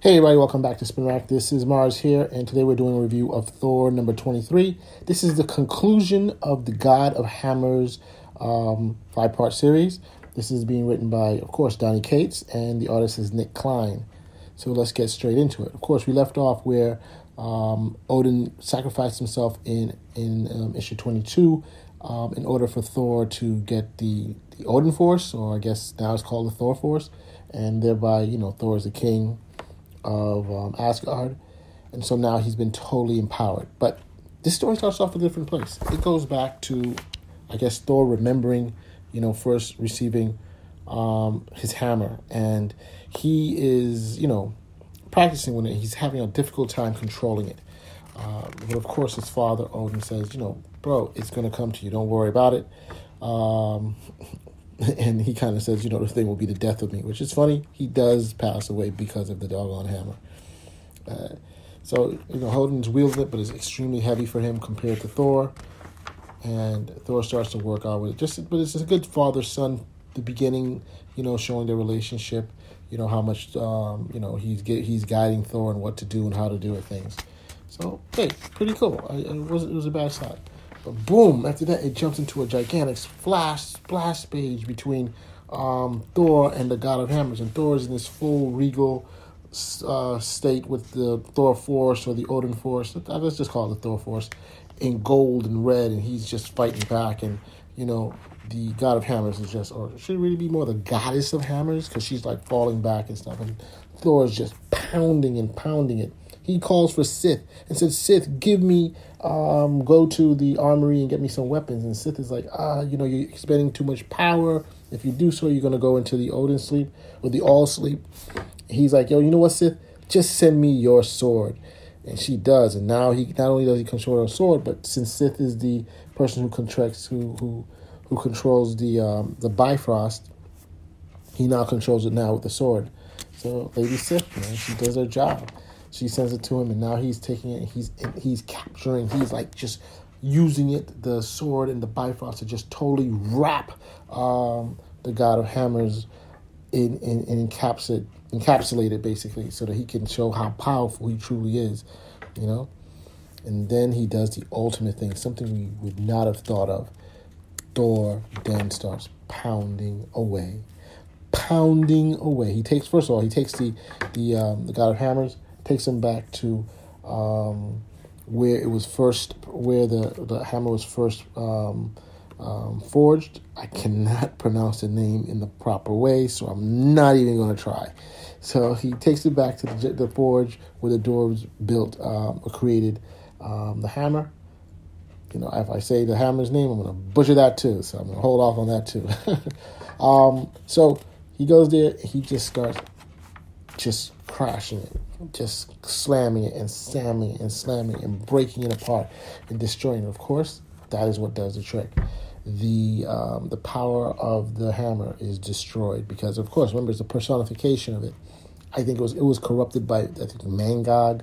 Hey everybody, welcome back to Spinner Rack. This is Marz here, and today we're doing a review of Thor number 23. This is the conclusion of the God of Hammers um, five part series. This is being written by, of course, Donny Cates, and the artist is Nic Klein. So let's get straight into it. Of course, we left off where um, Odin sacrificed himself in, in um, issue 22 um, in order for Thor to get the, the Odin Force, or I guess now it's called the Thor Force, and thereby, you know, Thor is the king of um, Asgard, and so now he's been totally empowered. But this story starts off a different place. It goes back to, I guess, Thor remembering, you know, first receiving um, his hammer, and he is, you know, practicing when he's having a difficult time controlling it. Uh, but of course, his father Odin says, you know, bro, it's going to come to you. Don't worry about it. Um, and he kind of says, you know, the thing will be the death of me, which is funny. He does pass away because of the doggone hammer. Uh, so, you know, Odin's wielding it, but it's extremely heavy for him compared to Thor. And Thor starts to work out with it. Just, but it's a good father son. The beginning, you know, showing their relationship. You know how much, um, you know, he's get, he's guiding Thor and what to do and how to do it things. So, hey, pretty cool. I, it was it was a bad shot. But boom, after that, it jumps into a gigantic flash splash page between um, Thor and the God of Hammers. And Thor is in this full regal uh, state with the Thor Force or the Odin Force. Let's just call it the Thor Force in gold and red, and he's just fighting back. And you know, the God of Hammers is just, or should it really be more the Goddess of Hammers because she's like falling back and stuff. And Thor is just pounding and pounding it he calls for Sif and says, Sif, give me, um, go to the armory and get me some weapons. And Sif is like, ah, you know, you're expending too much power. If you do so, you're going to go into the Odin sleep or the all sleep. He's like, yo, you know what, Sif? Just send me your sword. And she does. And now he not only does he control her sword, but since Sif is the person who contracts, who, who, who controls the, um, the Bifrost, he now controls it now with the sword. So Lady Sif, man, she does her job. She sends it to him, and now he's taking it. he's he's capturing. He's like just using it, the sword and the Bifrost, to just totally wrap um, the God of Hammers in in, in encapsulate encapsulated basically, so that he can show how powerful he truly is. You know, and then he does the ultimate thing, something we would not have thought of. Thor then starts pounding away, pounding away. He takes first of all, he takes the the um, the God of Hammers takes him back to um, where it was first, where the, the hammer was first um, um, forged. I cannot pronounce the name in the proper way, so I'm not even going to try. So he takes it back to the, the forge where the dwarves built um, or created um, the hammer. You know, if I say the hammer's name, I'm going to butcher that too. So I'm going to hold off on that too. um, so he goes there. He just starts just crashing it, just slamming it and slamming it and slamming it and breaking it apart and destroying it. Of course, that is what does the trick. The um, the power of the hammer is destroyed because, of course, remember it's a personification of it. I think it was it was corrupted by I think Mangog,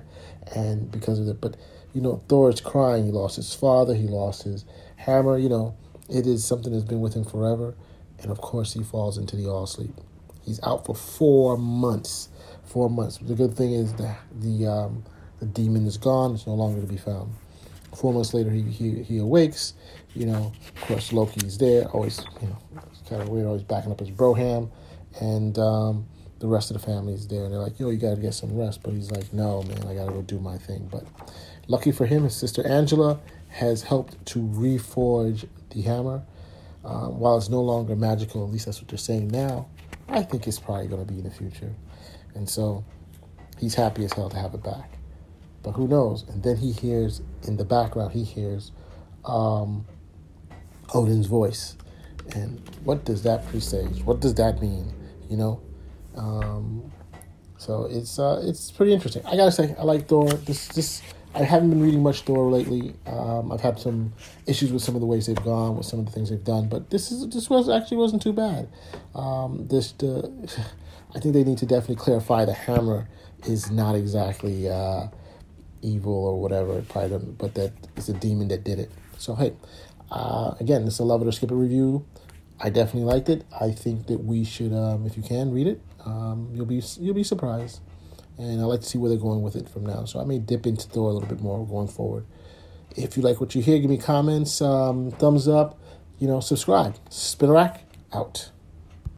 and because of it. But you know, Thor is crying. He lost his father. He lost his hammer. You know, it is something that's been with him forever, and of course, he falls into the all sleep. He's out for four months four months. The good thing is that the um, the demon is gone; it's no longer to be found. Four months later, he he, he awakes. You know, of course, Loki is there. Always, you know, kind of weird. Always backing up his broham, and um, the rest of the family is there. And they're like, "Yo, you gotta get some rest." But he's like, "No, man, I gotta go do my thing." But lucky for him, his sister Angela has helped to reforge the hammer. Um, while it's no longer magical, at least that's what they're saying now. I think it's probably going to be in the future. And so he's happy as hell to have it back. But who knows? And then he hears in the background, he hears um, Odin's voice. And what does that presage? What does that mean? You know? Um, so it's uh, it's pretty interesting. I gotta say, I like Thor. This this I haven't been reading much Thor lately. Um, I've had some issues with some of the ways they've gone, with some of the things they've done, but this is this was actually wasn't too bad. Um, this the I think they need to definitely clarify the hammer is not exactly uh, evil or whatever, probably, but that it's a demon that did it. So hey, uh, again, this is a love it or skip it review. I definitely liked it. I think that we should, um, if you can, read it. Um, you'll be you'll be surprised. And I like to see where they're going with it from now. So I may dip into Thor a little bit more going forward. If you like what you hear, give me comments, um, thumbs up, you know, subscribe. Spinner Rack out.